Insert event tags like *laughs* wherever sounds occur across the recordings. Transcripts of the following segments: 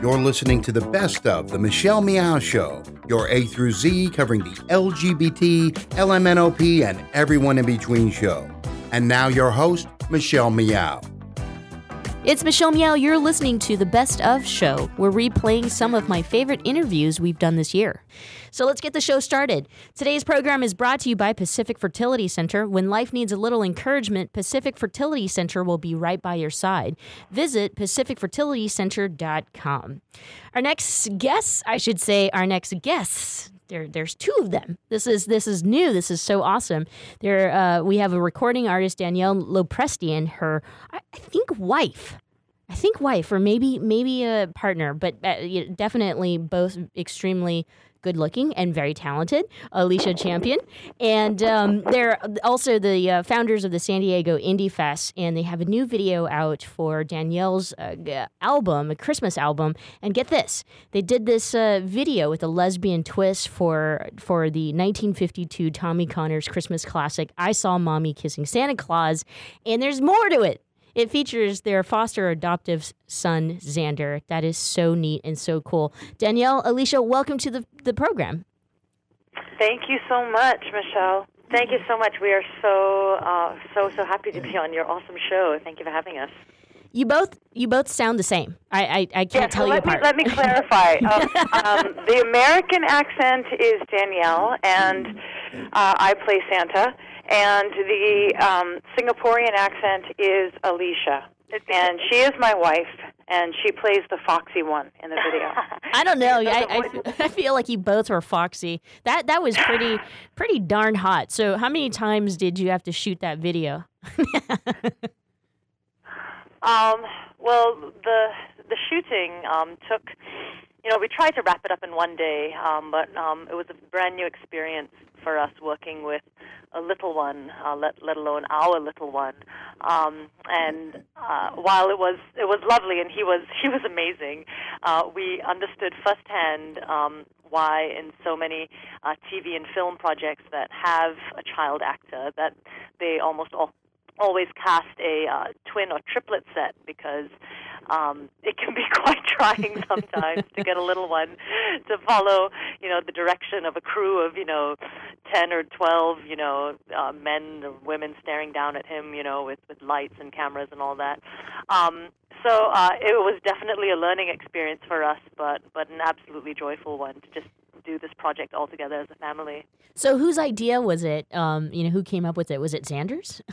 You're listening to the best of The Michelle Meow Show, your A through Z covering the LGBT, LMNOP, and everyone in between show. And now, your host, Michelle Meow. It's Michelle Meow. You're listening to the Best of Show. We're replaying some of my favorite interviews we've done this year. So let's get the show started. Today's program is brought to you by Pacific Fertility Center. When life needs a little encouragement, Pacific Fertility Center will be right by your side. Visit pacificfertilitycenter.com. Our next guests, I should say, our next guests there, there's two of them. This is this is new. This is so awesome. There, uh, we have a recording artist Danielle Lopresti and her, I think, wife. I think wife or maybe maybe a partner, but uh, definitely both extremely good looking and very talented, Alicia Champion. And um, they're also the uh, founders of the San Diego Indie Fest, and they have a new video out for Danielle's uh, album, a Christmas album. And get this, they did this uh, video with a lesbian twist for for the 1952 Tommy Connors Christmas classic, I Saw Mommy Kissing Santa Claus. And there's more to it. It features their foster adoptive son, Xander. That is so neat and so cool. Danielle, Alicia, welcome to the, the program. Thank you so much, Michelle. Thank you so much. We are so uh, so so happy to be on your awesome show. Thank you for having us. You both you both sound the same. I I, I can't yes, tell well, you let apart. Me, let me clarify. *laughs* um, um, the American accent is Danielle, and uh, I play Santa and the um, Singaporean accent is Alicia, and she is my wife, and she plays the foxy one in the video. *laughs* I don't know. I, I, *laughs* I, feel like you both were foxy. That that was pretty *sighs* pretty darn hot. So how many times did you have to shoot that video? *laughs* um. Well, the the shooting um, took. You know, we tried to wrap it up in one day, um, but um, it was a brand new experience for us working with a little one, uh, let let alone our little one. Um, and uh, while it was it was lovely, and he was *laughs* he was amazing, uh, we understood firsthand um, why in so many uh, TV and film projects that have a child actor that they almost all always cast a uh, twin or triplet set because um, it can be *laughs* quite trying sometimes to get a little one to follow, you know, the direction of a crew of, you know, 10 or 12, you know, uh, men or women staring down at him, you know, with, with lights and cameras and all that. Um, so uh, it was definitely a learning experience for us, but, but an absolutely joyful one to just do this project all together as a family. So whose idea was it? Um, you know, who came up with it? Was it Xander's? *laughs*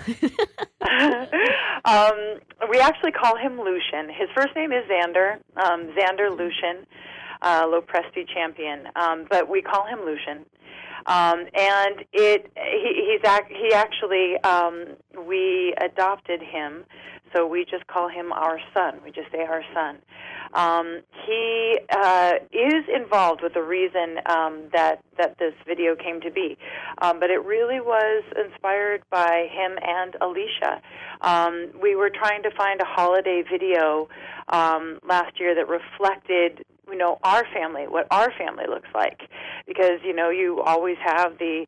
*laughs* um, we actually call him Lucian. His first name is Xander, um, Xander Lucian, uh, Lopresti Champion, um, but we call him Lucian. Um, and it he, he's ac- he actually um, we adopted him, so we just call him our son. We just say our son. Um, he uh, is involved with the reason um, that that this video came to be, um, but it really was inspired by him and Alicia. Um, we were trying to find a holiday video um, last year that reflected you know our family, what our family looks like, because you know you always have the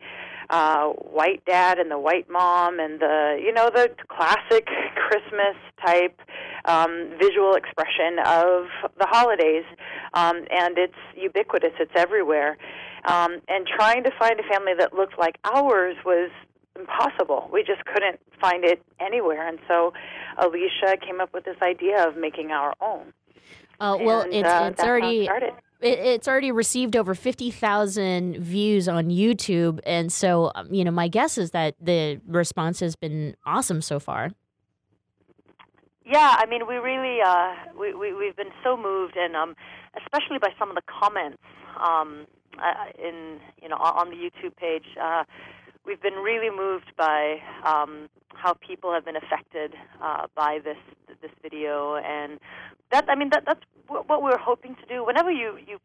uh, white dad and the white mom and the you know the classic *laughs* Christmas type um, visual expression of the holidays, um, and it's ubiquitous. It's everywhere, um, and trying to find a family that looked like ours was impossible. We just couldn't find it anywhere, and so Alicia came up with this idea of making our own. Uh, well, and, it's, uh, it's already it, it's already received over fifty thousand views on YouTube, and so um, you know my guess is that the response has been awesome so far. Yeah, I mean, we really uh, we, we we've been so moved, and um, especially by some of the comments um, uh, in you know on the YouTube page. Uh, we've been really moved by um, how people have been affected uh, by this this video, and that I mean that that's what we're hoping to do. Whenever you you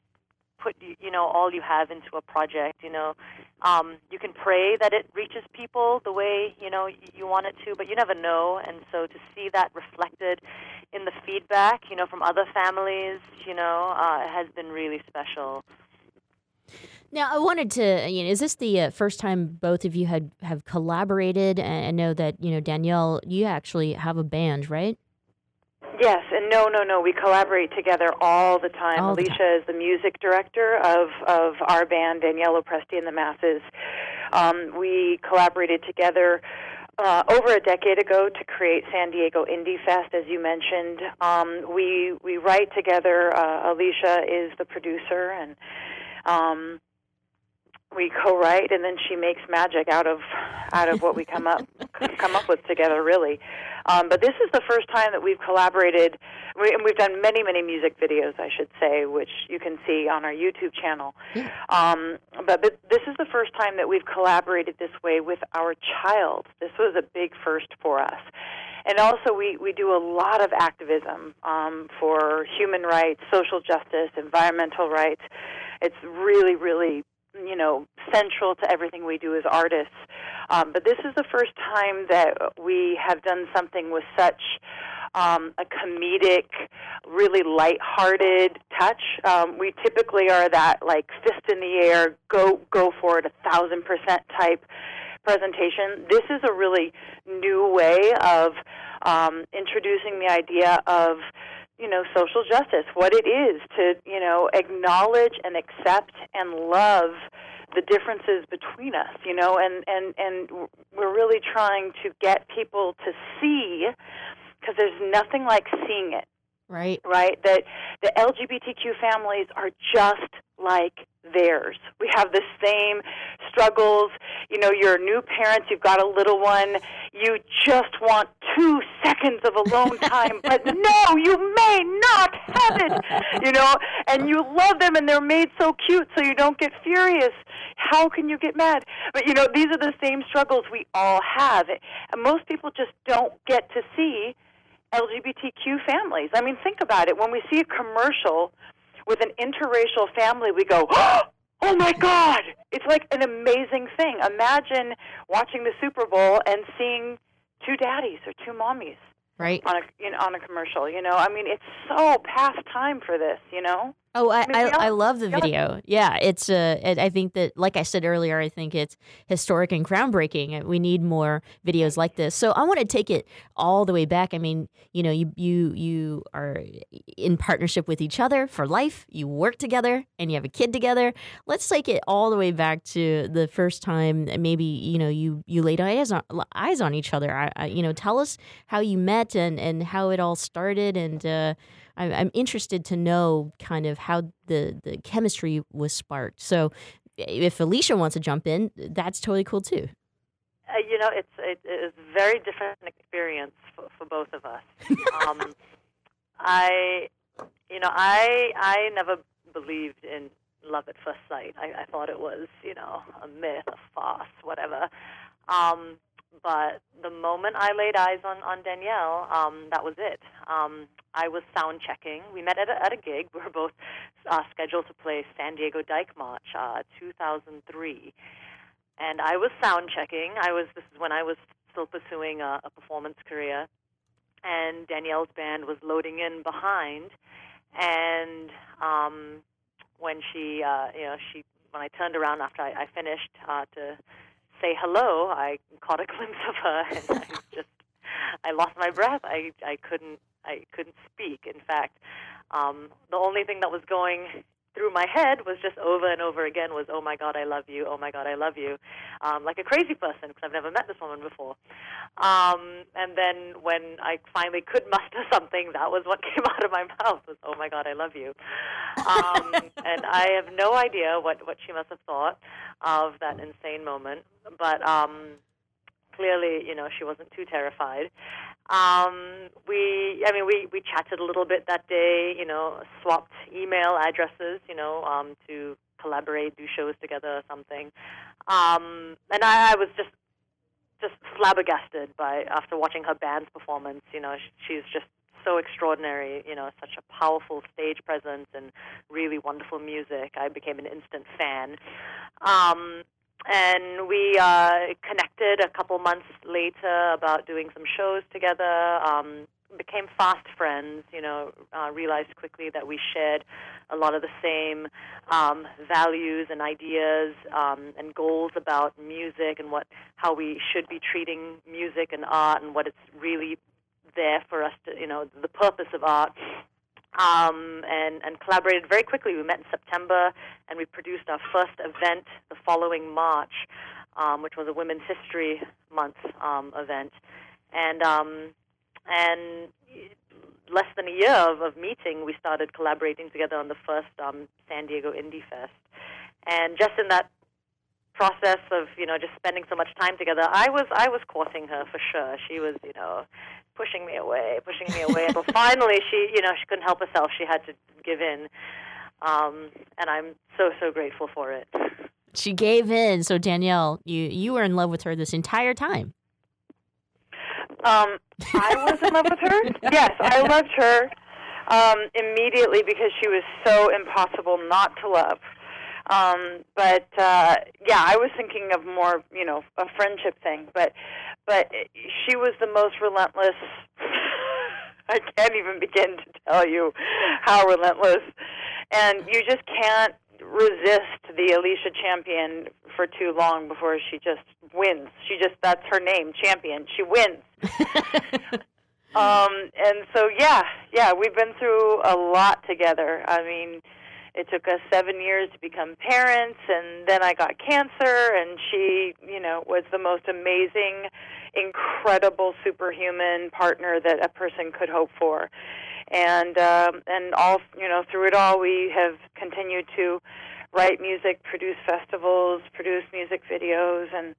put you know all you have into a project, you know, um, you can pray that it reaches people the way you know you want it to, but you never know. And so to see that reflected in the feedback, you know, from other families, you know, uh, has been really special. Now, I wanted to, you know, is this the uh, first time both of you had have collaborated? And I know that you know Danielle, you actually have a band, right? Yes, and no, no, no. We collaborate together all the time. All the Alicia is the music director of of our band, Danielle Lopresti and the Masses. Um, we collaborated together uh, over a decade ago to create San Diego Indie Fest, as you mentioned. Um, we we write together. Uh, Alicia is the producer, and um, we co-write, and then she makes magic out of out of what we come up *laughs* come up with together. Really, um, but this is the first time that we've collaborated, we, and we've done many many music videos, I should say, which you can see on our YouTube channel. Um, but, but this is the first time that we've collaborated this way with our child. This was a big first for us. And also, we, we do a lot of activism um, for human rights, social justice, environmental rights. It's really, really you know central to everything we do as artists. Um, but this is the first time that we have done something with such um, a comedic, really light-hearted touch. Um, we typically are that like fist in the air, go go for it, a thousand percent type presentation. This is a really new way of um, introducing the idea of you know social justice, what it is to you know acknowledge and accept and love the differences between us, you know, and and and we're really trying to get people to see because there's nothing like seeing it, Right. right? That the LGBTQ families are just like theirs. We have the same struggles. You know, you're new parent, you've got a little one, you just want two seconds of alone *laughs* time, but no, you may not have it. You know, and you love them and they're made so cute so you don't get furious. How can you get mad? But you know, these are the same struggles we all have. And most people just don't get to see LGBTQ families. I mean, think about it. When we see a commercial with an interracial family, we go, oh, oh my God! It's like an amazing thing. Imagine watching the Super Bowl and seeing two daddies or two mommies Right. on a you know, on a commercial. You know, I mean, it's so past time for this. You know. Oh, I, I, I love the video. Yeah, it's uh, I think that, like I said earlier, I think it's historic and groundbreaking. We need more videos like this. So I want to take it all the way back. I mean, you know, you you you are in partnership with each other for life. You work together, and you have a kid together. Let's take it all the way back to the first time. that Maybe you know you you laid eyes on eyes on each other. I, I, you know, tell us how you met and and how it all started and. Uh, I'm, I'm interested to know kind of how the, the chemistry was sparked. So if Alicia wants to jump in, that's totally cool too. Uh, you know, it's it, it's a very different experience for, for both of us. um, *laughs* I, you know, I I never believed in love at first sight. I, I thought it was, you know, a myth, a farce, whatever. Um, but the moment I laid eyes on on Danielle, um, that was it. Um, I was sound checking. We met at a, at a gig. *laughs* We were both uh, scheduled to play San Diego Dyke March, uh, 2003 and I was sound checking. I was this is when I was still pursuing a, a performance career, and Danielle's band was loading in behind, and um, when she, uh, you know, she when I turned around after I, I finished uh, to say hello, I caught a *laughs* glimpse of her, and I *laughs* just I lost my breath. I I couldn't I couldn't speak. In fact, um, the only thing that was going through my head was just over and over again was, "Oh my God, I love you! Oh my God, I love you!" Um, like a crazy person because I've never met this woman before. Um, and then when I finally could muster *laughs* something, that was what *laughs* came out of my mouth was, "Oh my God, I love you!" Um, *laughs* and I have no idea what what she must have thought of that insane moment, but um, clearly, you know, she wasn't too terrified. Um, we, I mean, we, we chatted a little bit that day, you know, swapped email addresses, you know, um, to collaborate, do shows together or something. Um, and I, I was just, just flabbergasted by, after watching her band's performance, you know, sh- she's just so extraordinary, you know, such a powerful stage presence and really wonderful music. I became an instant fan. Um, and we uh, connected a couple months later about doing some shows together. Um, became fast friends. You know, uh, realized quickly that we shared a lot of the same um, values and ideas um, and goals about music and what how we should be treating music and art and what it's really there for us to, you know, the purpose of art. Um, and, and collaborated very quickly. We met in September, and we produced our first event the following March, um, which was a Women's History Month um, event. And um, and less than a year of, of meeting, we started collaborating together on the first um, San Diego Indie Fest. And just in that process of you know just spending so much time together, I was I was courting her for sure. She was you know pushing me away, pushing me away, but *laughs* finally she you know she couldn't help herself. She had to give in, um, and I'm so so grateful for it. She gave in. So Danielle, you you were in love with her this entire time. Um, I was in love with her. *laughs* Yes, I loved her um, immediately because she was so impossible not to love. Um, but uh, yeah, I was thinking of more, you know, a friendship thing. But but she was the most relentless. *laughs* I can't even begin to tell you how relentless, and you just can't resist the Alicia Champion for too long before she just wins. She just that's her name, Champion. She wins. *laughs* um and so yeah, yeah, we've been through a lot together. I mean, it took us 7 years to become parents and then I got cancer and she, you know, was the most amazing incredible superhuman partner that a person could hope for. And um, and all you know through it all we have continued to write music, produce festivals, produce music videos, and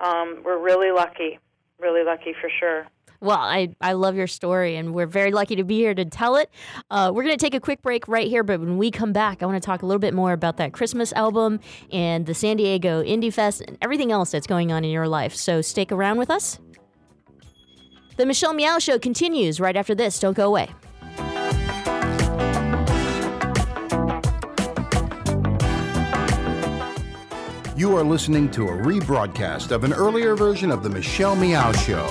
um, we're really lucky, really lucky for sure. Well, I, I love your story, and we're very lucky to be here to tell it. Uh, we're going to take a quick break right here, but when we come back, I want to talk a little bit more about that Christmas album and the San Diego Indie Fest and everything else that's going on in your life. So stick around with us. The Michelle Meow Show continues right after this. Don't go away. You are listening to a rebroadcast of an earlier version of The Michelle Meow Show.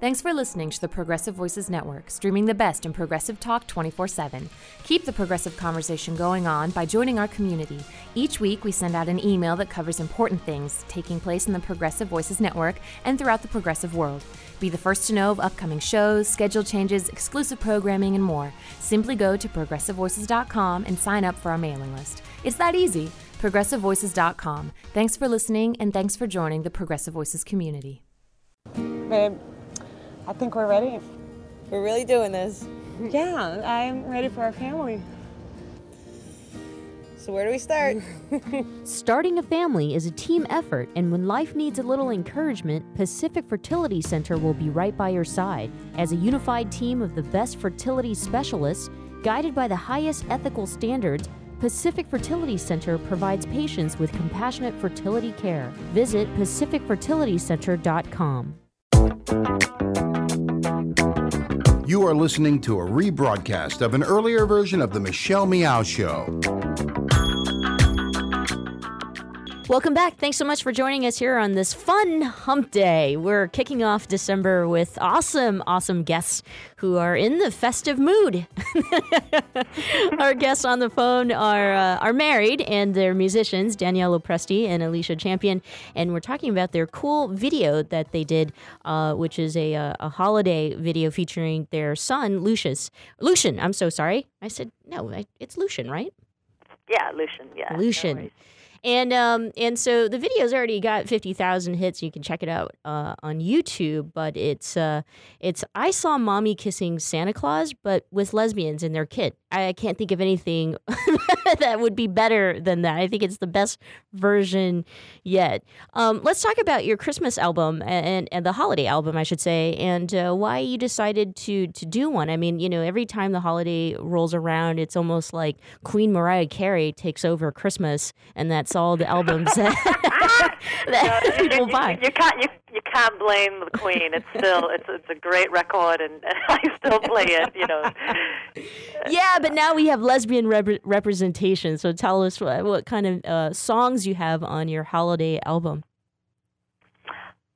Thanks for listening to the Progressive Voices Network, streaming the best in progressive talk 24 7. Keep the progressive conversation going on by joining our community. Each week, we send out an email that covers important things taking place in the Progressive Voices Network and throughout the progressive world. Be the first to know of upcoming shows, schedule changes, exclusive programming, and more. Simply go to progressivevoices.com and sign up for our mailing list. It's that easy. ProgressiveVoices.com. Thanks for listening and thanks for joining the Progressive Voices community. Babe, I think we're ready. We're really doing this. Yeah, I'm ready for our family. So, where do we start? *laughs* Starting a family is a team effort, and when life needs a little encouragement, Pacific Fertility Center will be right by your side. As a unified team of the best fertility specialists, guided by the highest ethical standards, Pacific Fertility Center provides patients with compassionate fertility care. Visit pacificfertilitycenter.com. You are listening to a rebroadcast of an earlier version of The Michelle Meow Show. Welcome back. Thanks so much for joining us here on this fun hump day. We're kicking off December with awesome, awesome guests who are in the festive mood. *laughs* Our guests on the phone are uh, are married and they're musicians, Danielle Lopresti and Alicia Champion, and we're talking about their cool video that they did, uh, which is a, uh, a holiday video featuring their son Lucius. Lucian, I'm so sorry. I said no. It's Lucian, right? Yeah, Lucian. Yeah, Lucian. No and um, and so the video's already got fifty thousand hits. You can check it out uh, on YouTube. But it's uh, it's I saw mommy kissing Santa Claus, but with lesbians and their kid. I can't think of anything *laughs* that would be better than that. I think it's the best version yet. Um, let's talk about your Christmas album and, and the holiday album, I should say, and uh, why you decided to to do one. I mean, you know, every time the holiday rolls around, it's almost like Queen Mariah Carey takes over Christmas, and that's all the albums that, *laughs* that you, people you, buy. You, you can't you, you can't blame the Queen. It's still it's it's a great record, and, and *laughs* I still play it. You know. Yeah, but now we have lesbian rep- representation. So tell us what, what kind of uh, songs you have on your holiday album.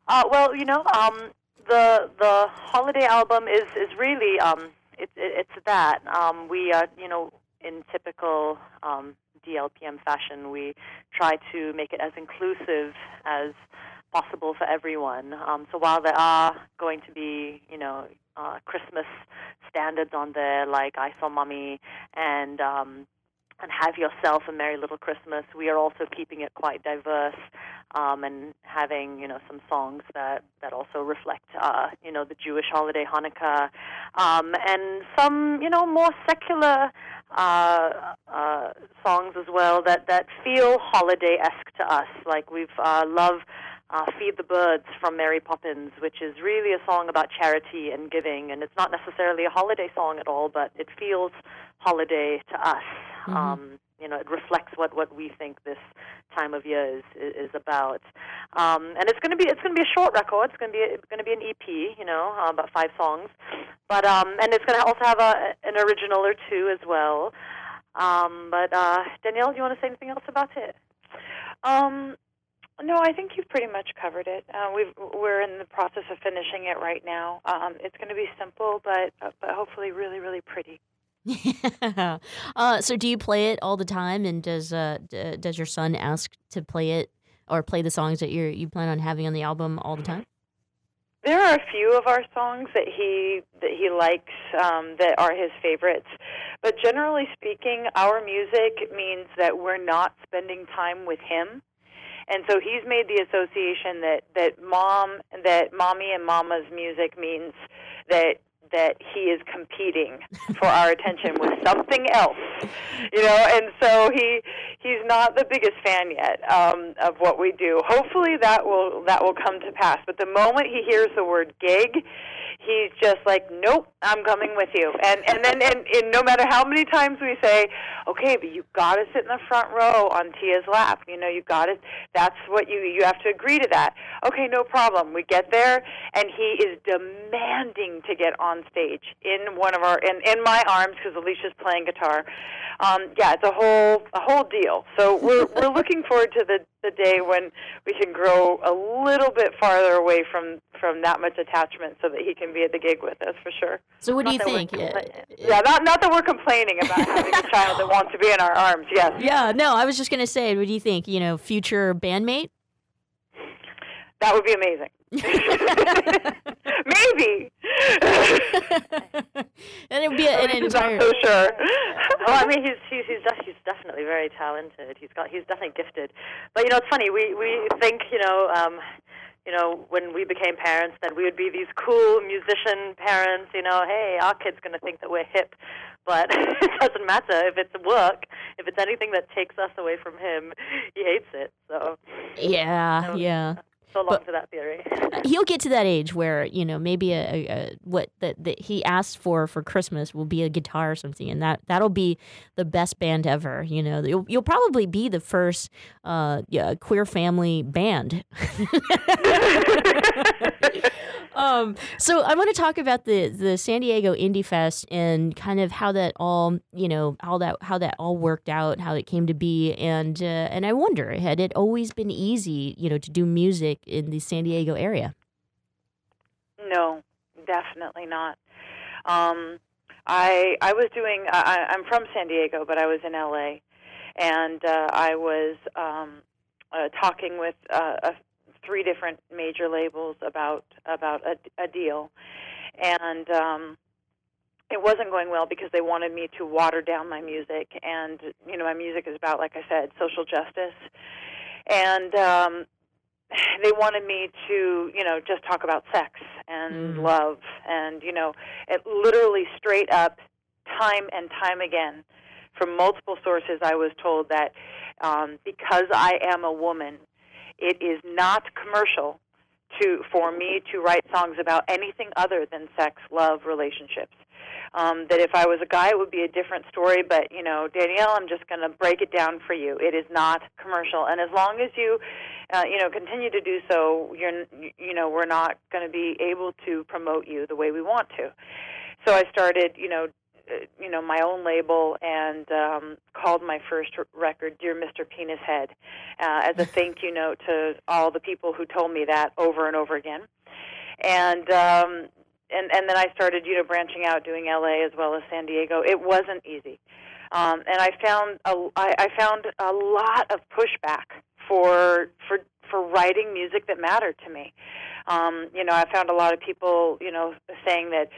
Uh, well, you know, um, the the holiday album is is really um, it, it, it's that um, we are you know in typical um, DLPM fashion we try to make it as inclusive as possible for everyone. Um, so while there are going to be, you know, uh, Christmas standards on there like I Saw Mummy and um, and Have Yourself a Merry Little Christmas, we are also keeping it quite diverse um, and having you know some songs that that also reflect uh, you know the Jewish holiday Hanukkah um, and some you know more secular uh, uh, songs as well that that feel holiday esque to us. Like we've uh, love uh, Feed the Birds from Mary Poppins, which is really a song about charity and giving. And it's not necessarily a holiday song at all, but it feels holiday to us. Mm-hmm. Um, you know, it reflects what, what we think this time of year is is about. Um, and it's going to be it's going to be a short record. It's going to be it's going to be an EP. You know, uh, about five songs. But um, and it's going to also have a an original or two as well. Um, but uh, Danielle, do you want to say anything else about it? Um, no, I think you've pretty much covered it. Uh, we've, we're in the process of finishing it right now. Um, it's going to be simple, but uh, but hopefully really really pretty. Yeah. *laughs* Uh, so do you play it all the time? And does uh, d- does your son ask to play it or play the songs that you you plan on having on the album all the time? There are a few of our songs that he that he likes um, that are his favorites, but generally speaking, our music means that we're not spending time with him, and so he's made the association that that mom that mommy and mama's music means that that he is competing for our attention with something else, you know, and so he he's not the biggest fan yet um, of what we do. Hopefully that will that will come to pass. But the moment he hears the word gig, he's just like, nope, I'm coming with you. And and then and, and no matter how many times we say, okay, but you got to sit in the front row on Tia's lap. You know, you've got to. That's what you you have to agree to that. Okay, no problem. We get there, and he is demanding to get on stage in one of our in in my arms because Alicia's playing guitar. Um, yeah, it's a whole a whole deal. So we're *laughs* we're looking forward to the the day when we can grow a little bit farther away from from that much attachment, so that he can be at the gig with us for sure. So what do you Not that we're think? Compla- yeah, not not that we're complaining about *laughs* having a child that wants to be in our arms. Yes. Yeah, no, I was just gonna say, what do you think? You know, future bandmate? That would be amazing. *laughs* Maybe. *laughs* and it would be a, an I'm entire. so sure. well, I mean, he's he's he's, def- he's definitely very talented. He's got he's definitely gifted. But you know, it's funny. We we think you know. Um, you know, when we became parents, that we would be these cool musician parents. You know, hey, our kid's going to think that we're hip, but *laughs* it doesn't matter if it's work. If it's anything that takes us away from him, he hates it. So, Yeah, No. yeah. So long But- to that theory. *laughs* He'll get to that age where you know maybe a, a, a what that, that he asked for for Christmas will be a guitar or something, and that that'll be the best band ever. You know, you'll you'll probably be the first uh, yeah, queer family band. *laughs* *laughs* um, so I want to talk about the the San Diego Indie Fest and kind of how that all you know how that how that all worked out, how it came to be, and uh, and I wonder had it always been easy, you know, to do music in the San Diego area? No, definitely not. Um, I I was doing. I, I'm from San Diego, but I was in LA, and uh, I was um, uh, talking with uh, uh, three different major labels about about a, a deal, and um, it wasn't going well because they wanted me to water down my music, and you know my music is about, like I said, social justice, and um, they wanted me to, you know, just talk about sex and Mm. love and, you know, it literally straight up time and time again from multiple sources I was told that um, because I am a woman, it is not commercial to for me to write songs about anything other than sex, love, relationships. Um, that if I was a guy, it would be a different story. But you know, Danielle, I'm just going to break it down for you. It is not commercial, and as long as you, uh, you know, continue to do so, you're, you know, we're not going to be able to promote you the way we want to. So I started, you know, you know, my own label and um, called my first record "Dear Mr. Penis Head" uh, as a *laughs* thank you note to all the people who told me that over and over again. And um, and and then I started, you know, branching out, doing LA as well as San Diego. It wasn't easy, um, and I found a I, I found a lot of pushback for for for writing music that mattered to me. Um, you know, I found a lot of people, you know, saying that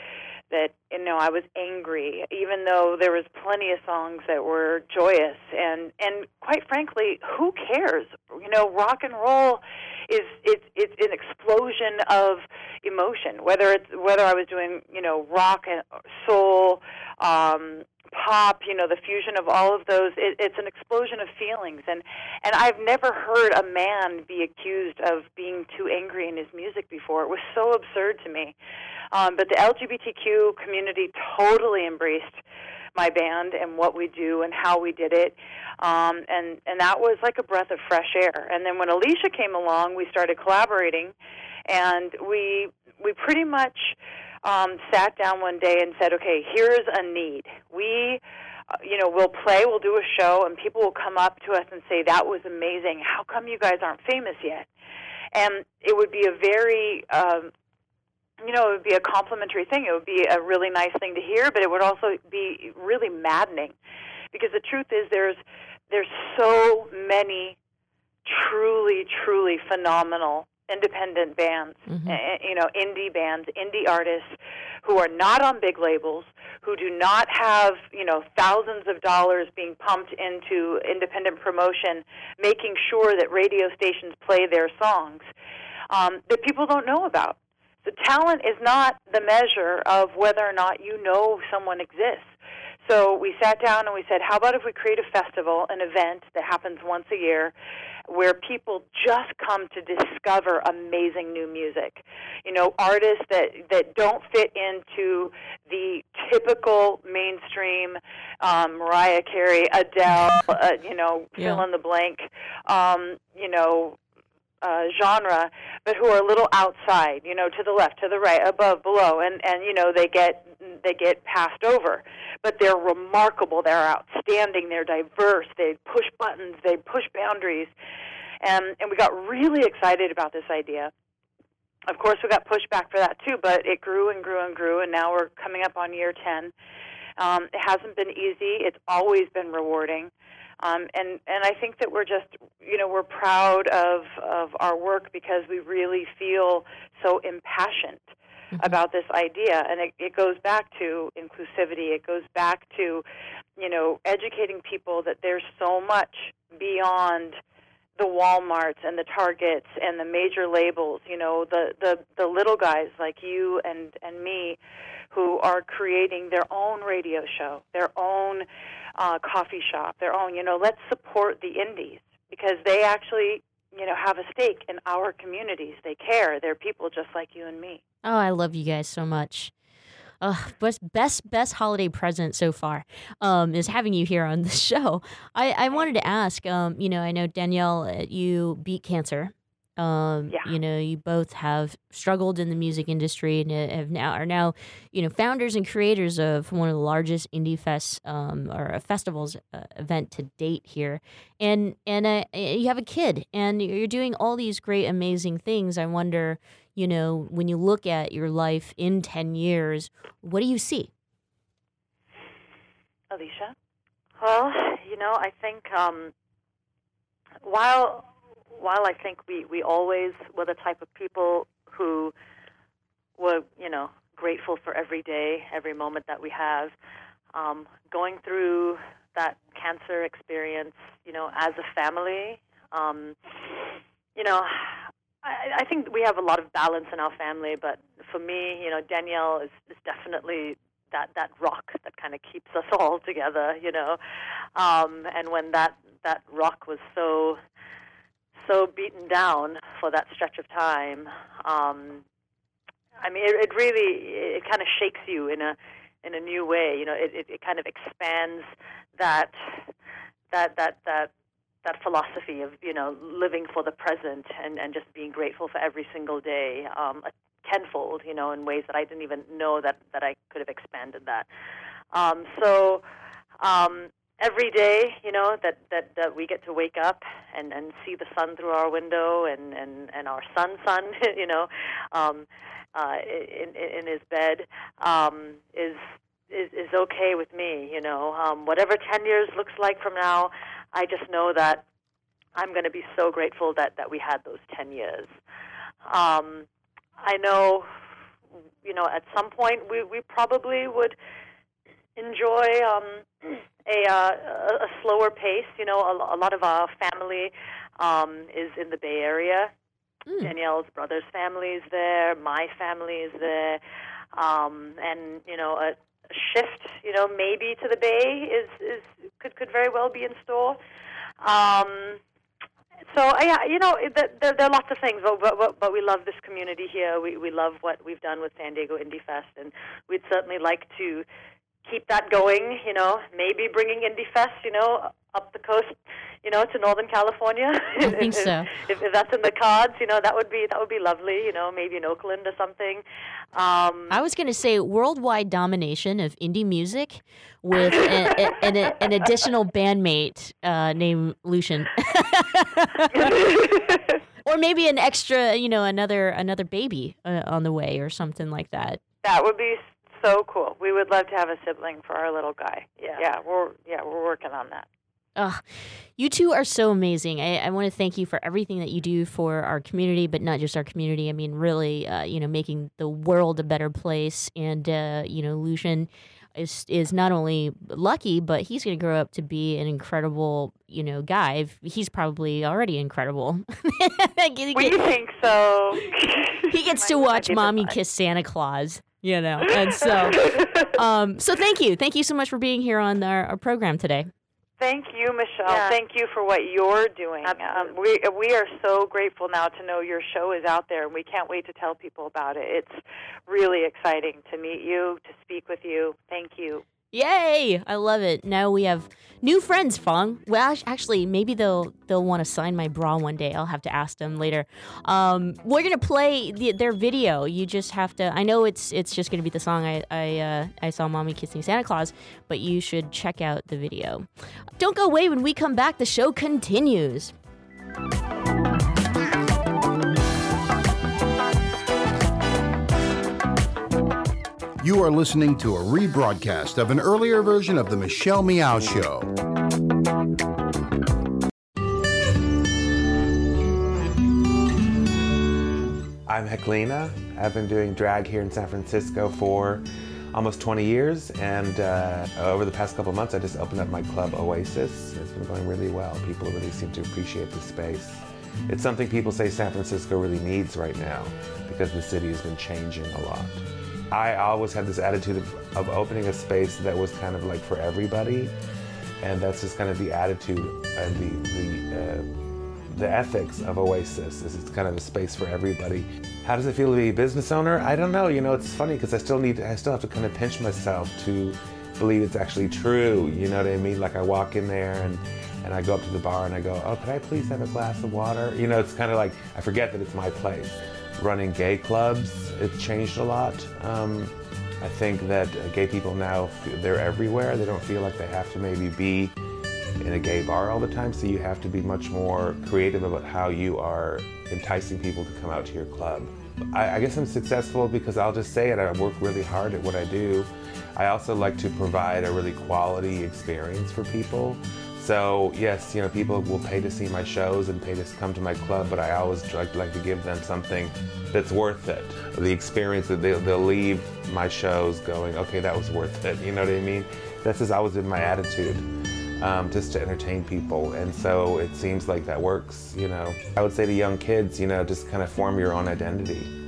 that you know I was angry, even though there was plenty of songs that were joyous and and quite frankly, who cares? You know, rock and roll is it's it's an explosion of emotion. Whether it's whether I was doing you know rock and soul, um, pop, you know, the fusion of all of those, it, it's an explosion of feelings. And, and I've never heard a man be accused of being too angry in his music before. It was so absurd to me. Um, but the LGBTQ community totally embraced my band and what we do and how we did it. Um, and, and that was like a breath of fresh air. And then when Alicia came along, we started collaborating, and we, we pretty much um, sat down one day and said, okay, here's a need. We, uh, you know, we'll play, we'll do a show, and people will come up to us and say, that was amazing. How come you guys aren't famous yet? And it would be a very, um, you know, it would be a complimentary thing. It would be a really nice thing to hear, but it would also be really maddening, because the truth is, there's there's so many truly, truly phenomenal independent bands, Mhm. uh, you know, indie bands, indie artists who are not on big labels, who do not have, you know, thousands of dollars being pumped into independent promotion, making sure that radio stations play their songs um, that people don't know about. So talent is not the measure of whether or not you know someone exists. So we sat down and we said, how about if we create a festival, an event that happens once a year, where people just come to discover amazing new music. You know, artists that that don't fit into the typical mainstream um, Mariah Carey, Adele, uh, you know, Yeah. fill in the blank, um, you know, uh, genre, but who are a little outside, you know, to the left, to the right, above, below, and and you know they get they get passed over, but they're remarkable, they're outstanding, they're diverse, they push buttons, they push boundaries, and and we got really excited about this idea. Of course, we got pushback for that too, but it grew and grew and grew, and now we're coming up on year ten. Um, it hasn't been easy. It's always been rewarding. Um, and and I think that we're just you know we're proud of of our work because we really feel so impassioned about this idea, and it, it goes back to inclusivity. It goes back to you know educating people that there's so much beyond the WalMarts and the Targets and the major labels. You know the the the little guys like you and and me who are creating their own radio show, their own uh, coffee shop, their own. You know, let's support the indies because they actually, you know, have a stake in our communities. They care. They're people just like you and me. Oh, I love you guys so much. Uh, best best best holiday present so far um, is having you here on the *laughs* show. I, I wanted to ask, um, you know, I know Danielle, uh, you beat cancer. Um, Yeah. You know, you both have struggled in the music industry and uh, have now are now, you know, founders and creators of one of the largest indie fest um, or festivals uh, event to date here. And and uh, you have a kid, and you're doing all these great, amazing things. I wonder, you know, when you look at your life in 10 years, what do you see? Alicia? Well, you know, I think um, while while I think we, we always were the type of people who were, you know, grateful for every day, every moment that we have, um, going through that cancer experience, you know, as a family, um, you know, I, I think we have a lot of balance in our family, but for me, you know, Danielle is, is definitely that that rock that kind of keeps us *laughs* all together, you know. Um, and when that that rock was so so beaten down for that stretch of time, um, I mean, it, it really it kind of shakes you in a in a new way. You know, it, it, it kind of expands that that that that that philosophy of you know living for the present and and just being grateful for every single day um, tenfold. You know, in ways that I didn't even know that that I could have expanded that. Um, so. Um, every day, you know, that, that, that we get to wake up and, and see the sun through our window and, and, and our son's *laughs* son, you know, um, uh, in, in his bed, um, is, is, is okay with me, you know. Um, whatever 10 years looks like from now, I just know that I'm going to be so grateful that that we had those 10 years. Um, I know, you know, at some point we we probably would enjoy um, *clears throat* a, uh, a slower pace. You know, a, a lot of our family um, is in the Bay Area. Mm. Danielle's brother's family is there. My family is there, um, and you know, a shift, you know, maybe to the Bay is is could could very well be in store. Um, so uh, yeah, you know, there, there, are lots of things, but but but we love this community here. We we love what we've done with San Diego Indie Fest, and we'd certainly like to keep that going. You know, maybe bringing Indie Fest, you know, up the coast, you know, to Northern California. I think *laughs* so. if, if that's in the cards, you know, that would be that would be lovely. You know, maybe in Oakland or something. Um, I was going to say worldwide domination of indie music with a, a- *laughs* an, a- an additional bandmate uh, named Lucian. *laughs* or maybe an extra, you know, another another baby uh, on the way or something like that. That would be so cool. We would love to have a sibling for our little guy. Yeah. Yeah, we're yeah, we're working on that. Ugh, you two are so amazing. I, I want to thank you for everything that you do for our community, but not just our community. I mean, really, uh, you know, making the world a better place. And uh, you know, Lucian is is not only lucky, but he's going to grow up to be an incredible, you know, guy. He's probably already incredible. *laughs* We get- think so. *laughs* he gets to watch mommy kiss Santa Claus. You know, and so, *laughs* um, so thank you, thank you so much for being here on our, our program today. Thank you, Michelle. Yeah. Thank you for what you're doing. Um, we we are so grateful now to know your show is out there, and we can't wait to tell people about it. It's really exciting to meet you, to speak with you. Thank you. Yay! I love it. Now we have new friends, Fong. Well, actually, maybe they'll they'll want to sign my bra one day. I'll have to ask them later. Um, we're gonna play the, their video. You just have to. I know it's it's just gonna be the song I I uh, I saw mommy kissing Santa Claus, but you should check out the video. Don't go away. When we come back, the show continues. You are listening to a rebroadcast of an earlier version of The Michelle Meow Show. I'm Heklina. I've been doing drag here in San Francisco for almost 20 years, and uh, over the past couple months, I just opened up my club Oasis. It's been going really well. People really seem to appreciate the space. It's something people say San Francisco really needs right now because the city has been changing a lot. I always had this attitude of, of opening a space that was kind of like for everybody, and that's just kind of the attitude and the, the uh, the ethics of Oasis is it's kind of a space for everybody. How does it feel to be a business owner? I don't know. You know, it's funny because I still need I still have to kind of pinch myself to believe it's actually true. You know what I mean? Like I walk in there and and I go up to the bar and I go, "Oh, could I please have a glass of water?" You know, it's kind of like I forget that it's my place. Running gay clubs, it's changed a lot. Um, I think that gay people now, they're everywhere. They don't feel like they have to maybe be in a gay bar all the time, so you have to be much more creative about how you are enticing people to come out to your club. I, I guess I'm successful because I'll just say it, I work really hard at what I do. I also like to provide a really quality experience for people. So yes, you know, people will pay to see my shows and pay to come to my club, but I always like, like to give them something that's worth it. The experience that they'll, they'll leave my shows going, okay, that was worth it. You know what I mean? That's just always been my attitude um, just to entertain people. And so it seems like that works, you know. I would say to young kids, you know, just kind of form your own identity.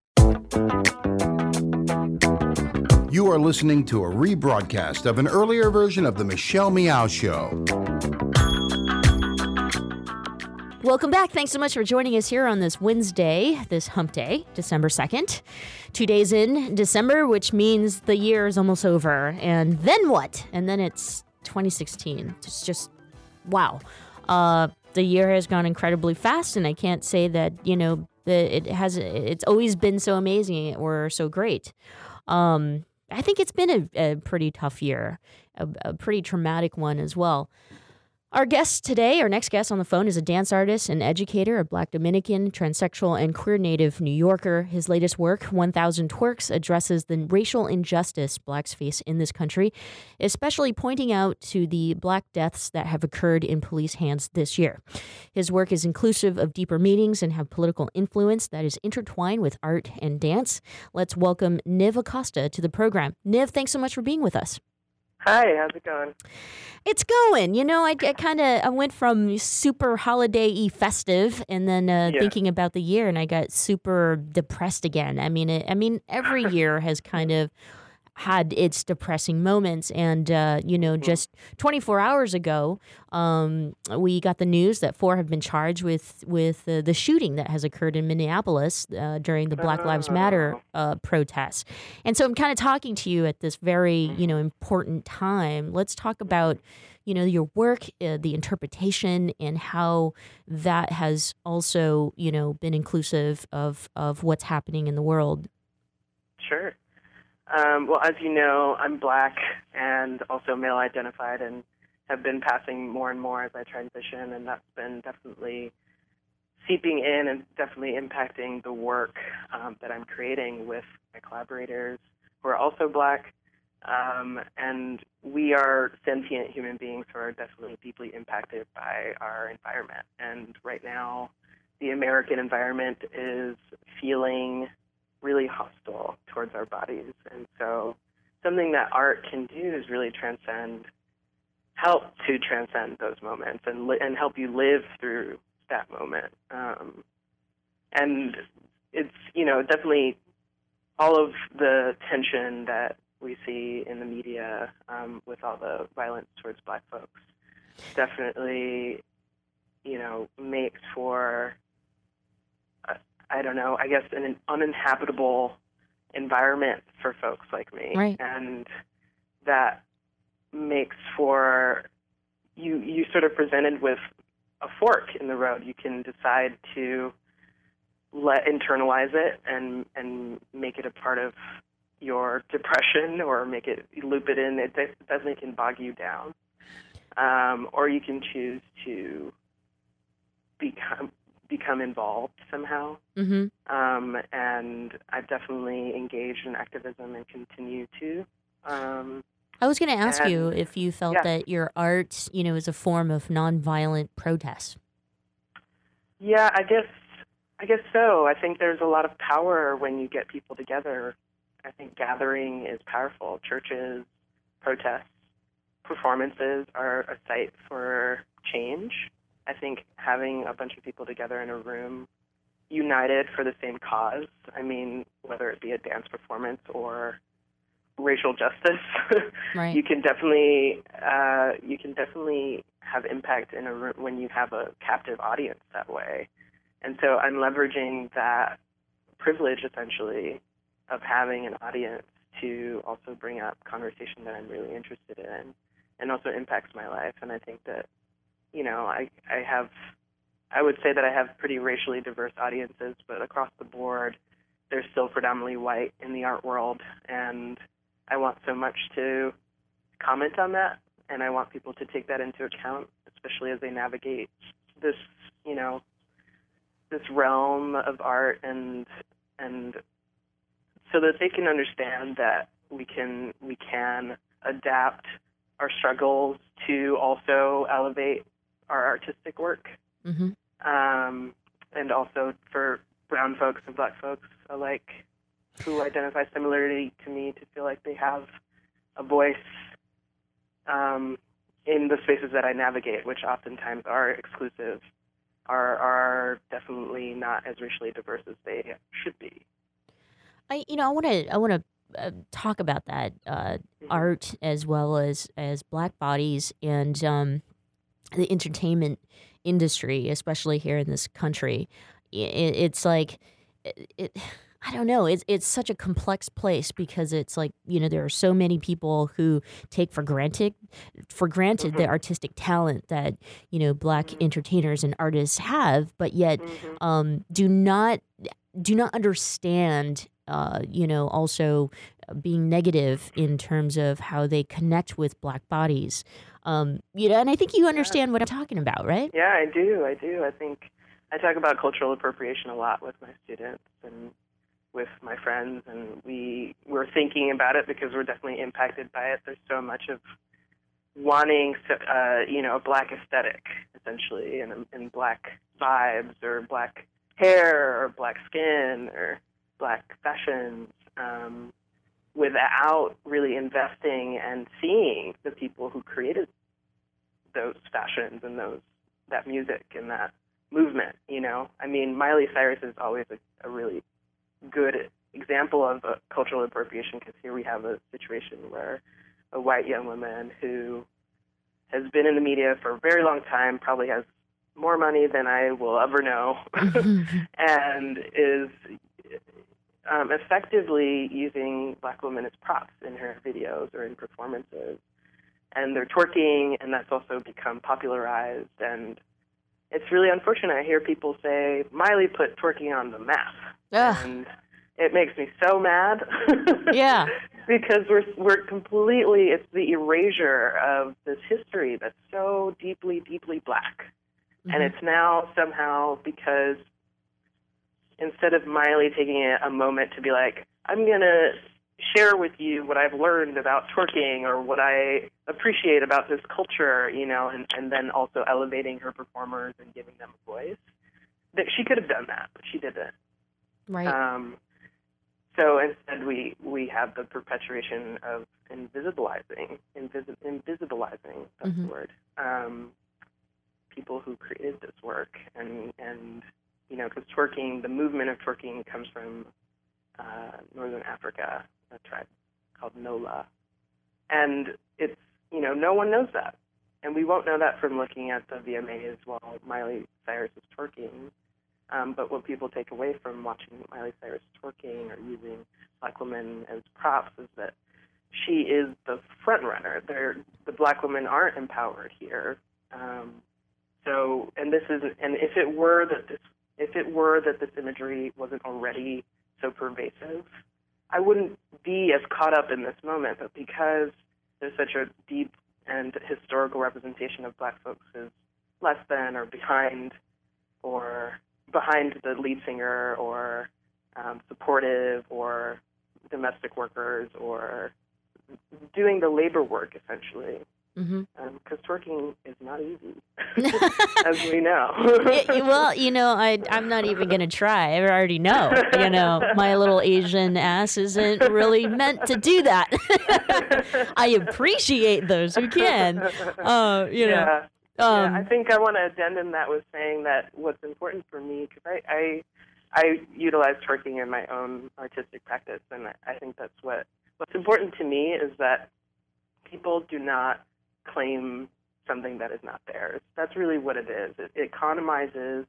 You are listening to a rebroadcast of an earlier version of The Michelle Meow Show. Welcome back. Thanks so much for joining us here on this Wednesday, this hump day, December 2nd. Two days in December, which means the year is almost over. And then what? And then it's 2016. It's just, wow. Uh, the year has gone incredibly fast, and I can't say that, you know, that it has it's always been so amazing or so great. Um, I think it's been a, a pretty tough year, a, a pretty traumatic one as well. Our guest today, our next guest on the phone, is a dance artist and educator, a black Dominican, transsexual, and queer native New Yorker. His latest work, 1000 Twerks, addresses the racial injustice blacks face in this country, especially pointing out to the black deaths that have occurred in police hands this year. His work is inclusive of deeper meanings and have political influence that is intertwined with art and dance. Let's welcome Niv Acosta to the program. Niv, thanks so much for being with us. Hi, how's it going? It's going. You know, I, I kind of I went from super holiday-y festive, and then uh, Yeah. thinking about the year, and I got super depressed again. I mean, it, I mean, every year has kind *laughs* of had its depressing moments, and uh, you know, Mm-hmm. just 24 hours ago, um, we got the news that four have been charged with with uh, the shooting that has occurred in Minneapolis uh, during the Black Lives Matter uh, protests. And so I'm kind of talking to you at this very, Mm-hmm. you know, important time. Let's talk about, you know, your work, uh, the interpretation, and how that has also, you know, been inclusive of of what's happening in the world. Sure. Um, well, as you know, I'm black and also male identified and have been passing more and more as I transition, and that's been definitely seeping in and definitely impacting the work um, that I'm creating with my collaborators who are also black. Um, and we are sentient human beings who are definitely deeply impacted by our environment. And right now, the American environment is feeling really hostile towards our bodies. And so something that art can do is really transcend, help to transcend those moments and, li- and help you live through that moment. Um, and it's, you know, definitely all of the tension that we see in the media um, with all the violence towards black folks definitely, you know, makes for I don't know, I guess an uninhabitable environment for folks like me. Right. And that makes for you you sort of presented with a fork in the road. You can decide to let internalize it and and make it a part of your depression or make it loop it in. It de- definitely can bog you down. Um, or you can choose to become become involved somehow. Mm-hmm. Um, and I've definitely engaged in activism and continue to. Um, I was going to ask you if you felt yeah. that your art, you know, is a form of nonviolent protest. yeah, I guess I guess so. I think there's a lot of power when you get people together. I think gathering is powerful. Churches, protests, performances are a site for change. I think having a bunch of people together in a room united for the same cause, I mean, whether it be a dance performance or racial justice, *laughs* Right. you can definitely uh, you can definitely have impact in a room when you have a captive audience that way. And so I'm leveraging that privilege essentially of having an audience to also bring up conversation that I'm really interested in and also impacts my life. And I think that, you know, I, I have, I would say that I have pretty racially diverse audiences, but across the board, they're still predominantly white in the art world. And I want so much to comment on that. And I want people to take that into account, especially as they navigate this, you know, this realm of art and and so that they can understand that we can we can adapt our struggles to also elevate our artistic work Mm-hmm. um, and also for brown folks and black folks alike who identify similarly to me to feel like they have a voice um, in the spaces that I navigate, which oftentimes are exclusive, are are definitely not as racially diverse as they should be. I you know I want to I want to uh, talk about that uh, art as well as as black bodies and um, the entertainment industry, especially here in this country. It, it's like it, it. *sighs* I don't know. It's it's such a complex place because it's like you know there are so many people who take for granted for granted the artistic talent that you know black entertainers and artists have, but yet um, do not do not understand. Uh, you know, also being negative in terms of how they connect with black bodies. Um, you know, and I think you understand what I'm talking about, right? Yeah, I do. I do. I think I talk about cultural appropriation a lot with my students and with my friends, and we we're thinking about it because we're definitely impacted by it. There's so much of wanting, uh, you know, a black aesthetic essentially, and and black vibes, or black hair, or black skin, or black fashions. Um, without really investing and seeing the people who created those fashions and those that music and that movement. You know, I mean, Miley Cyrus is always a, a really good example of a cultural appropriation because here we have a situation where a white young woman who has been in the media for a very long time, probably has more money than I will ever know, *laughs* *laughs* and is um, effectively using black women as props in her videos or in performances. And they're twerking, and that's also become popularized. And it's really unfortunate. I hear people say, Miley put twerking on the map. Ugh. And it makes me so mad. *laughs* Yeah. because we're we're completely it's the erasure of this history that's so deeply deeply black and Mhm. it's now somehow because instead of Miley taking a, a moment to be like I'm going to share with you what I've learned about twerking or what I appreciate about this culture you know and and then also elevating her performers and giving them a voice that she could have done that but she didn't Right. um, so instead, we we have the perpetuation of invisibilizing, invisi- invisibilizing. That's Mhm. the word. Um, people who created this work, and and you know, because twerking, the movement of twerking comes from uh, northern Africa, a tribe called Nola, and it's you know, no one knows that, and we won't know that from looking at the VMAs while Miley Cyrus is twerking. Um, but what people take away from watching Miley Cyrus twerking or using black women as props is that she is the front runner. They're, the black women aren't empowered here. Um, so, and this is, and if it were that this, if it were that this imagery wasn't already so pervasive, I wouldn't be as caught up in this moment. But because there's such a deep and historical representation of black folks as less than or behind or behind the lead singer or um, supportive or domestic workers or doing the labor work essentially because twerking is not easy *laughs* as we know Yeah, well, you know, I I'm not even gonna try. I already know. You know, my little Asian ass isn't really meant to do that. *laughs* I appreciate those who can. Uh, you know. yeah. Um, yeah, I think I want to addendum that with saying that what's important for me, because I, I, I utilize twerking in my own artistic practice, and I, I think that's what what's important to me is that people do not claim something that is not theirs. That's really what it is. It, it economizes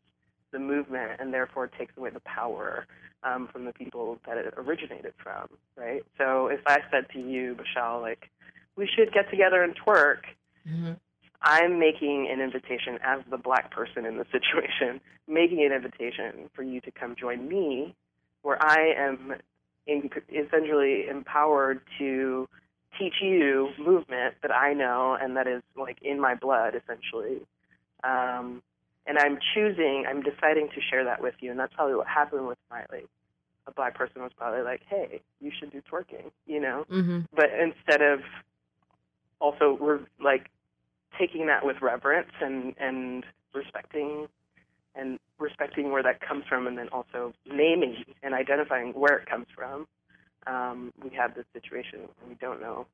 the movement and therefore takes away the power um, from the people that it originated from, right? So if I said to you, Michelle, like, we should get together and twerk, mhm. I'm making an invitation as the black person in the situation, *laughs* making an invitation for you to come join me, where I am in, essentially empowered to teach you movement that I know and that is like in my blood, essentially. Um, and I'm choosing, I'm deciding to share that with you, and that's probably what happened with Miley. A black person was probably like, "Hey, you should do twerking," you know Mhm. but instead of also we're like taking that with reverence and and respecting and respecting where that comes from and then also naming and identifying where it comes from um, we have this situation where we don't know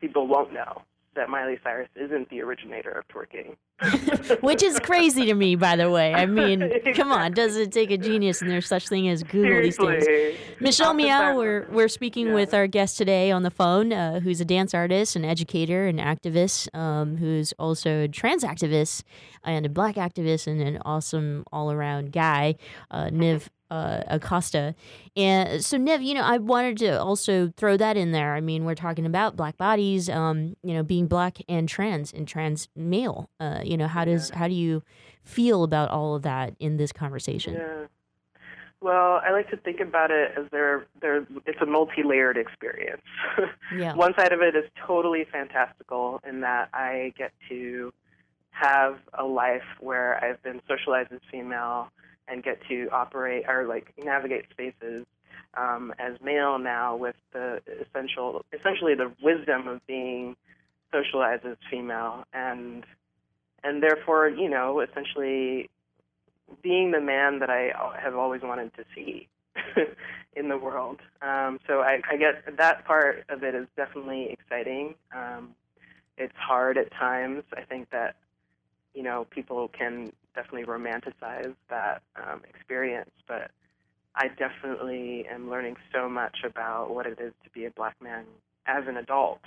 people won't know that Miley Cyrus isn't the originator of twerking *laughs* Which is crazy to me, by the way. I mean, *laughs* come on, does it take a genius and there's such thing as Google these days? Michelle Meow, Oftentimes- we're we're speaking with our guest today on the phone, uh, who's a dance artist, an educator, an activist, um, who's also a trans activist and a black activist, and an awesome all around guy, uh, Niv. Uh, Acosta. And so, Nev, you know, I wanted to also throw that in there. I mean, we're talking about black bodies, um, you know, being black and trans and trans male. Uh, you know, how does how do you feel about all of that in this conversation? Yeah. Well, I like to think about it as there, there. It's a multi-layered experience. *laughs* Yeah. One side of it is totally fantastical in that I get to have a life where I've been socialized as female and get to operate or like navigate spaces um, as male now with the essential, essentially the wisdom of being socialized as female and and therefore, you know, essentially being the man that I have always wanted to see *laughs* in the world. Um, so I, I get that part of it is definitely exciting. Um, it's hard at times. I think that you know people can definitely romanticize that um, experience, but I definitely am learning so much about what it is to be a black man as an adult.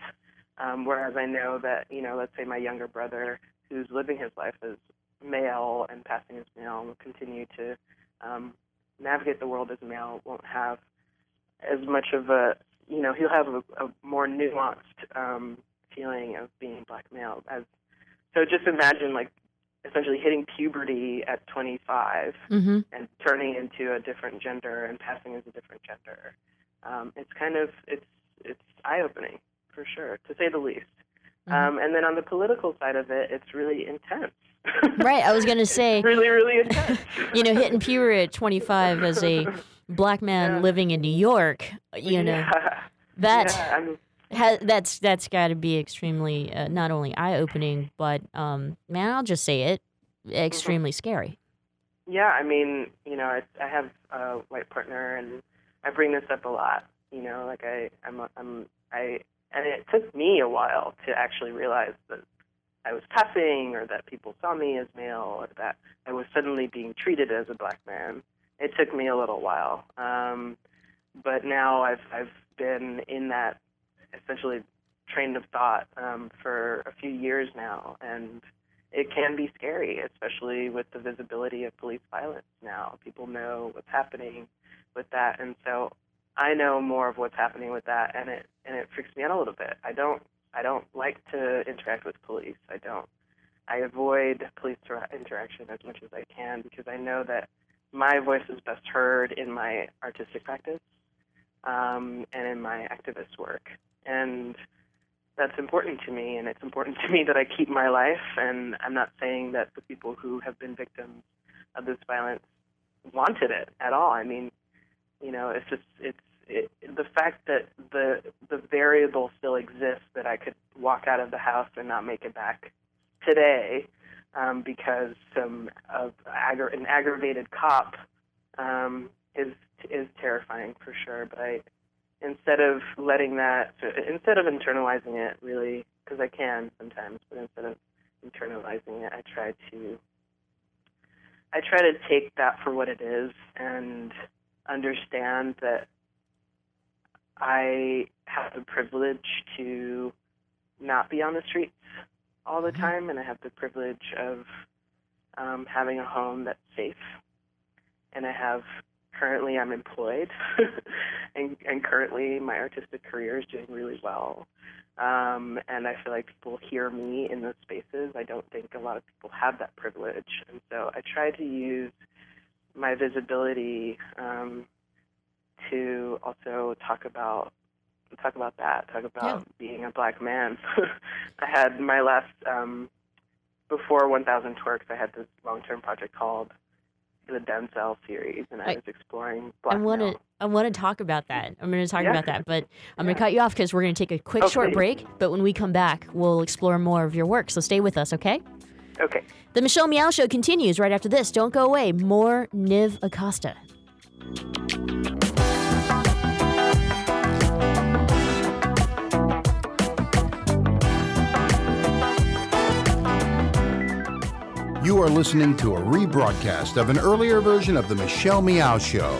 Um, whereas I know that you know, let's say my younger brother who's living his life as male and passing as male will continue to um, navigate the world as male won't have as much of a you know he'll have a, a more nuanced um, feeling of being black male as so just imagine like essentially hitting puberty at 25 Mm-hmm. and turning into a different gender and passing as a different gender um, it's kind of it's it's eye opening for sure to say the least um, and then on the political side of it it's really intense *laughs* Right. I was gonna say, really really intense *laughs* you know, hitting puberty at 25 as a black man living in New York, you know, yeah. *laughs* that yeah, ha- that's that's got to be extremely uh, not only eye opening, but um, man, I'll just say it, extremely scary. Yeah, I mean, you know, I, I have a white partner, and I bring this up a lot. You know, like I, I'm, I'm, I, and it took me a while to actually realize that I was passing, or that people saw me as male, or that I was suddenly being treated as a black man. It took me a little while, um, but now I've, I've been in that essentially train of thought um, for a few years now, and it can be scary, especially with the visibility of police violence now. People know what's happening with that, and so I know more of what's happening with that, and it and it freaks me out a little bit. I don't I don't like to interact with police. I don't. I avoid police interaction as much as I can because I know that my voice is best heard in my artistic practice um, and in my activist work, and that's important to me, and it's important to me that I keep my life. And I'm not saying that the people who have been victims of this violence wanted it at all. I mean, you know, it's just it's it, the fact that the the variable still exists that I could walk out of the house and not make it back today um, because some of aggra- an aggravated cop um, is is terrifying for sure. But I instead of letting that instead of internalizing it really because I can sometimes, but instead of internalizing it, I try to I try to take that for what it is and understand that I have the privilege to not be on the streets all the time, and I have the privilege of um, having a home that's safe. And I have currently I'm employed, *laughs* and, and currently my artistic career is doing really well. Um, and I feel like people hear me in those spaces. I don't think a lot of people have that privilege, and so I try to use my visibility um, to also talk about talk about that, talk about being a black man. *laughs* I had my last um, before 1,000 Twerks. I had this long-term project called the Denzel series, and I, I- was exploring I want to I want to talk about that. I'm going to talk Yeah. about that, but I'm going to cut you off because we're going to take a quick oh, short break. But when we come back, we'll explore more of your work. So stay with us, okay? Okay. The Michelle Meow Show continues right after this. Don't go away. More Niv Acosta. You are listening to a rebroadcast of an earlier version of The Michelle Meow Show.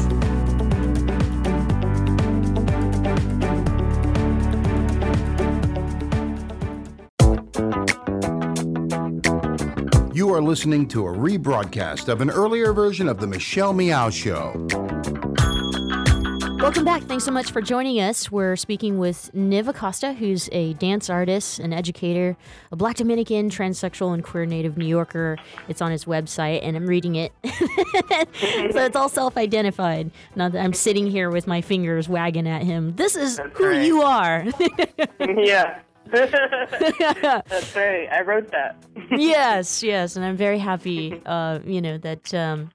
You are listening to a rebroadcast of an earlier version of The Michelle Meow Show. Welcome back. Thanks so much for joining us. We're speaking with Niv Acosta, who's a dance artist, an educator, a black Dominican, transsexual, and queer native New Yorker. It's on his website, and I'm reading it. *laughs* so it's all self identified. Not that I'm sitting here with my fingers wagging at him. This is That's who right. you are. *laughs* yeah. *laughs* That's right. I wrote that. yes, yes, and I'm very happy, *laughs* uh, you know, that um,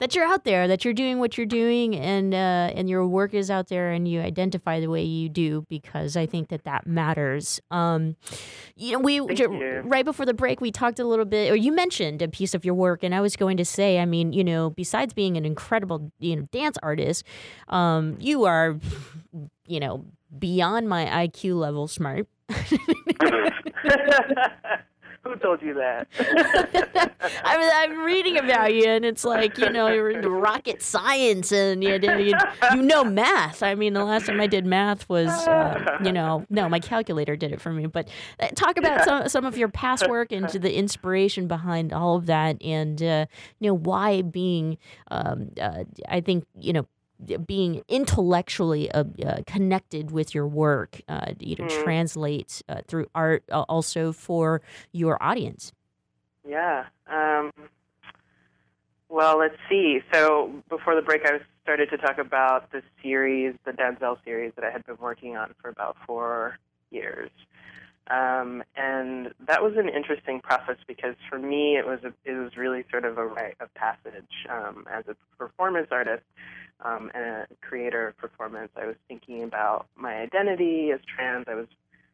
that you're out there, that you're doing what you're doing, and uh, and your work is out there, and you identify the way you do because I think that that matters. Um, you know, we j- you. right before the break we talked a little bit, or you mentioned a piece of your work, and I was going to say, I mean, you know, besides being an incredible, you know, dance artist, um, you are, you know, beyond my IQ level smart. *laughs* Who told you that? *laughs* I mean, I'm reading about you, and it's like you know you're into rocket science, and you you, you know math. I mean, the last time I did math was uh, you know no, my calculator did it for me. But uh, talk about some some of your past work and the inspiration behind all of that, and uh, you know why being um, uh, I think you know being intellectually uh, uh, connected with your work, uh, you know, Mm. translates uh, through art uh, also for your audience. Yeah. Um, well, let's see. So before the break, I started to talk about the series, the Denzel series that I had been working on for about four years. Um, and that was an interesting process because for me, it was a, it was really sort of a rite of passage. Um, as a performance artist um, and a creator of performance, I was thinking about my identity as trans. I was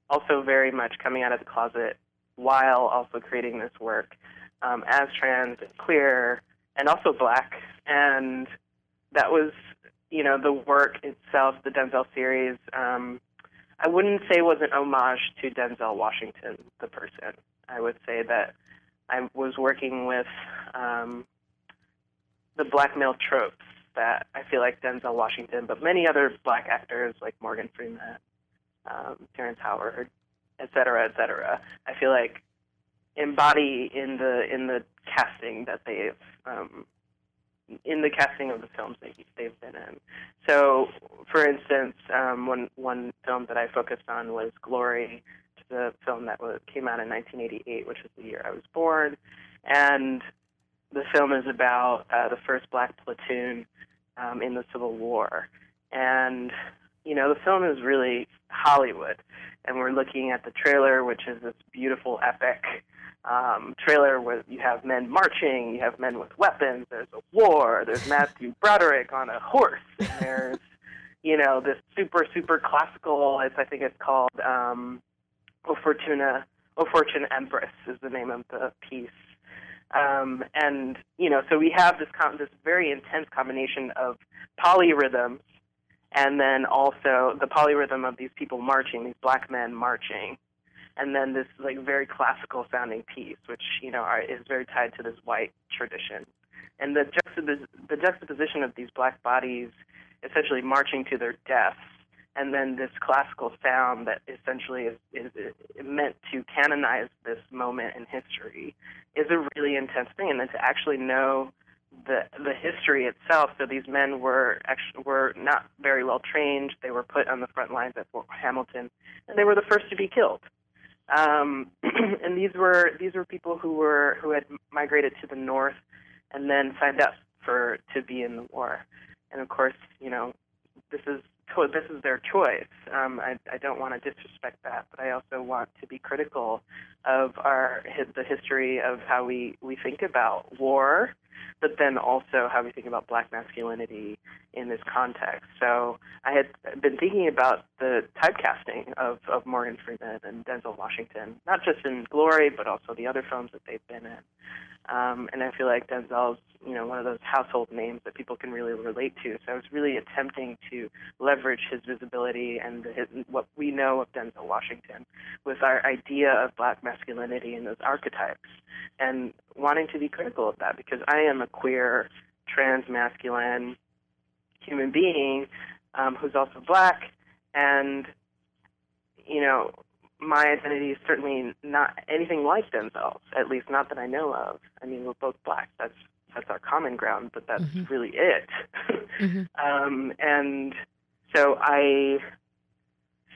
also very much coming out of the closet while also creating this work um, as trans queer and also black. And that was, you know, the work itself, the Denzel series. Um, I wouldn't say was an homage to Denzel Washington, the person. I would say that I was working with um, the black male tropes that I feel like Denzel Washington, but many other black actors like Morgan Freeman, um, Terrence Howard, et cetera, et cetera. I feel like embody in the in the casting that they've um, in the casting of the films that they've been in. So, for instance, um, one one film that I focused on was Glory, the film that was, came out in 1988, which was the year I was born, and the film is about uh, the first black platoon um, in the Civil War, and you know the film is really Hollywood, and we're looking at the trailer, which is this beautiful epic um, trailer where you have men marching, you have men with weapons, there's a war, there's Matthew *laughs* Broderick on a horse, and there's, you know, this super, super classical, it's, I think it's called um, O Fortuna, O Fortune Empress is the name of the piece. Um, and, you know, so we have this, com- this very intense combination of polyrhythms and then also the polyrhythm of these people marching, these black men marching. And then this like very classical sounding piece, which you know are, is very tied to this white tradition, and the juxtapos- the juxtaposition of these black bodies essentially marching to their deaths, and then this classical sound that essentially is, is, is meant to canonize this moment in history is a really intense thing, and then to actually know the the history itself. So these men were actually were not very well trained. They were put on the front lines at Fort Hamilton, and they were the first to be killed. Um, *clears throat* and these were these were people who were who had migrated to the north and then signed up for to be in the war. And of course, you know, this is this is their choice. Um, I, I don't want to disrespect that, but I also want to be critical of our the history of how we we think about war but then also how we think about black masculinity in this context. So I had been thinking about the typecasting of, of Morgan Freeman and Denzel Washington, not just in Glory, but also the other films that they've been in. Um, and I feel like Denzel's, you know, one of those household names that people can really relate to. So I was really attempting to leverage his visibility and his, what we know of Denzel Washington with our idea of black masculinity and those archetypes, and wanting to be critical of that because I am a queer, trans masculine human being um, who's also black, and you know, my identity is certainly not anything like Denzel's, at least not that I know of. I mean, we're both black. That's that's our common ground, but that's mm-hmm. really it. mm-hmm. *laughs* um, and so I,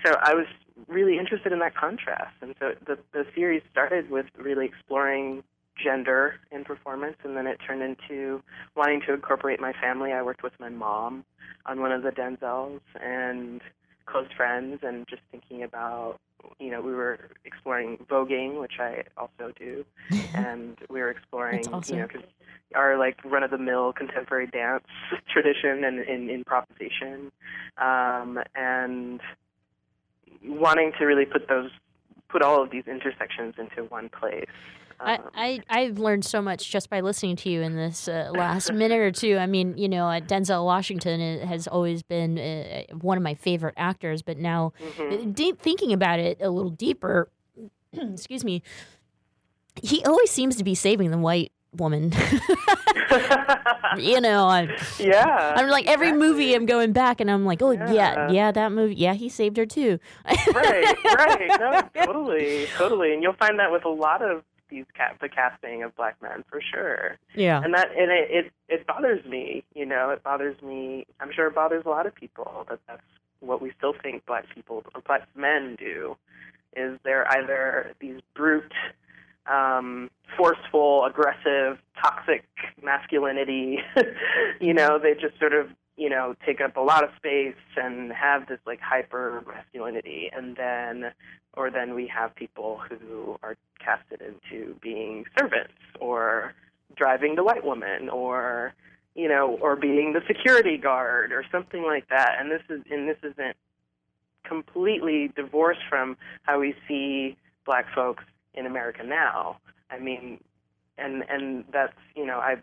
so I was really interested in that contrast, and so the the series started with really exploring gender in performance, and then it turned into wanting to incorporate my family. I worked with my mom on one of the Denzels and close friends, and just thinking about you know, we were exploring voguing, which I also do, *laughs* and we were exploring, awesome. you know, cause our like run-of-the-mill contemporary dance *laughs* tradition and, and improvisation, um, and wanting to really put those, put all of these intersections into one place. I, um, I I've learned so much just by listening to you in this uh, *laughs* last minute or two. I mean, you know, uh, Denzel Washington has always been uh, one of my favorite actors, but now mm-hmm. deep, thinking about it a little deeper, *clears throat* excuse me, he always seems to be saving the white woman. *laughs* you know, I, *laughs* yeah. I'm like every exactly. movie I'm going back and I'm like, oh yeah. yeah, yeah, that movie, yeah, he saved her too. right, right, no, totally, totally, and you'll find that with a lot of these ca- the casting of black men for sure. Yeah. And that and it, it it bothers me. You know, it bothers me. I'm sure it bothers a lot of people that that's what we still think black people, or black men do, is they're either these brute, um, forceful, aggressive, toxic masculinity. *laughs* you know, they just sort of you know take up a lot of space and have this like hyper masculinity, and then or then we have people who are casted into being servants or driving the white woman or you know or being the security guard or something like that. And this is and this isn't completely divorced from how we see black folks in America now. I mean and and that's you know i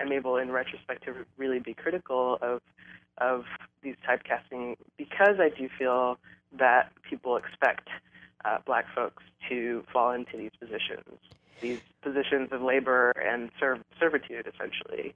i'm able in retrospect to really be critical of of these typecasting because i do feel that people expect uh, black folks to fall into these positions, these positions of labor and serv- servitude, essentially.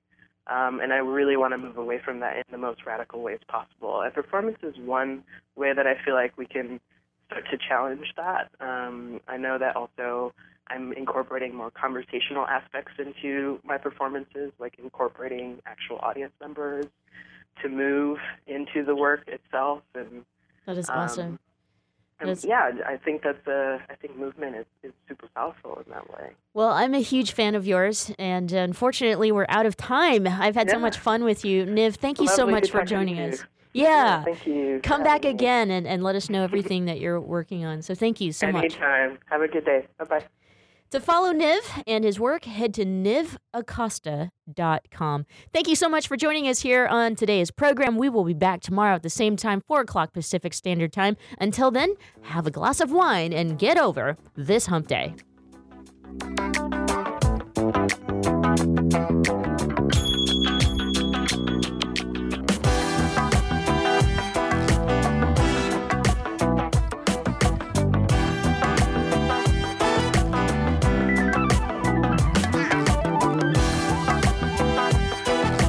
Um, and I really want to move away from that in the most radical ways possible. And performance is one way that I feel like we can start to challenge that. Um, I know that also I'm incorporating more conversational aspects into my performances, like incorporating actual audience members to move into the work itself. And that is awesome. Um, and yeah, I think that the I think movement is, is super powerful in that way. Well, I'm a huge fan of yours, and unfortunately, we're out of time. I've had yeah. so much fun with you, Niv. Thank you so much for joining us. Yeah. yeah. Thank you. Come back again and, and let us know everything that you're working on. So thank you so Anytime. much. Anytime. Have a good day. Bye bye. To follow Niv and his work, head to nivacosta.com. Thank you so much for joining us here on today's program. We will be back tomorrow at the same time, 4 o'clock Pacific Standard Time. Until then, have a glass of wine and get over this hump day.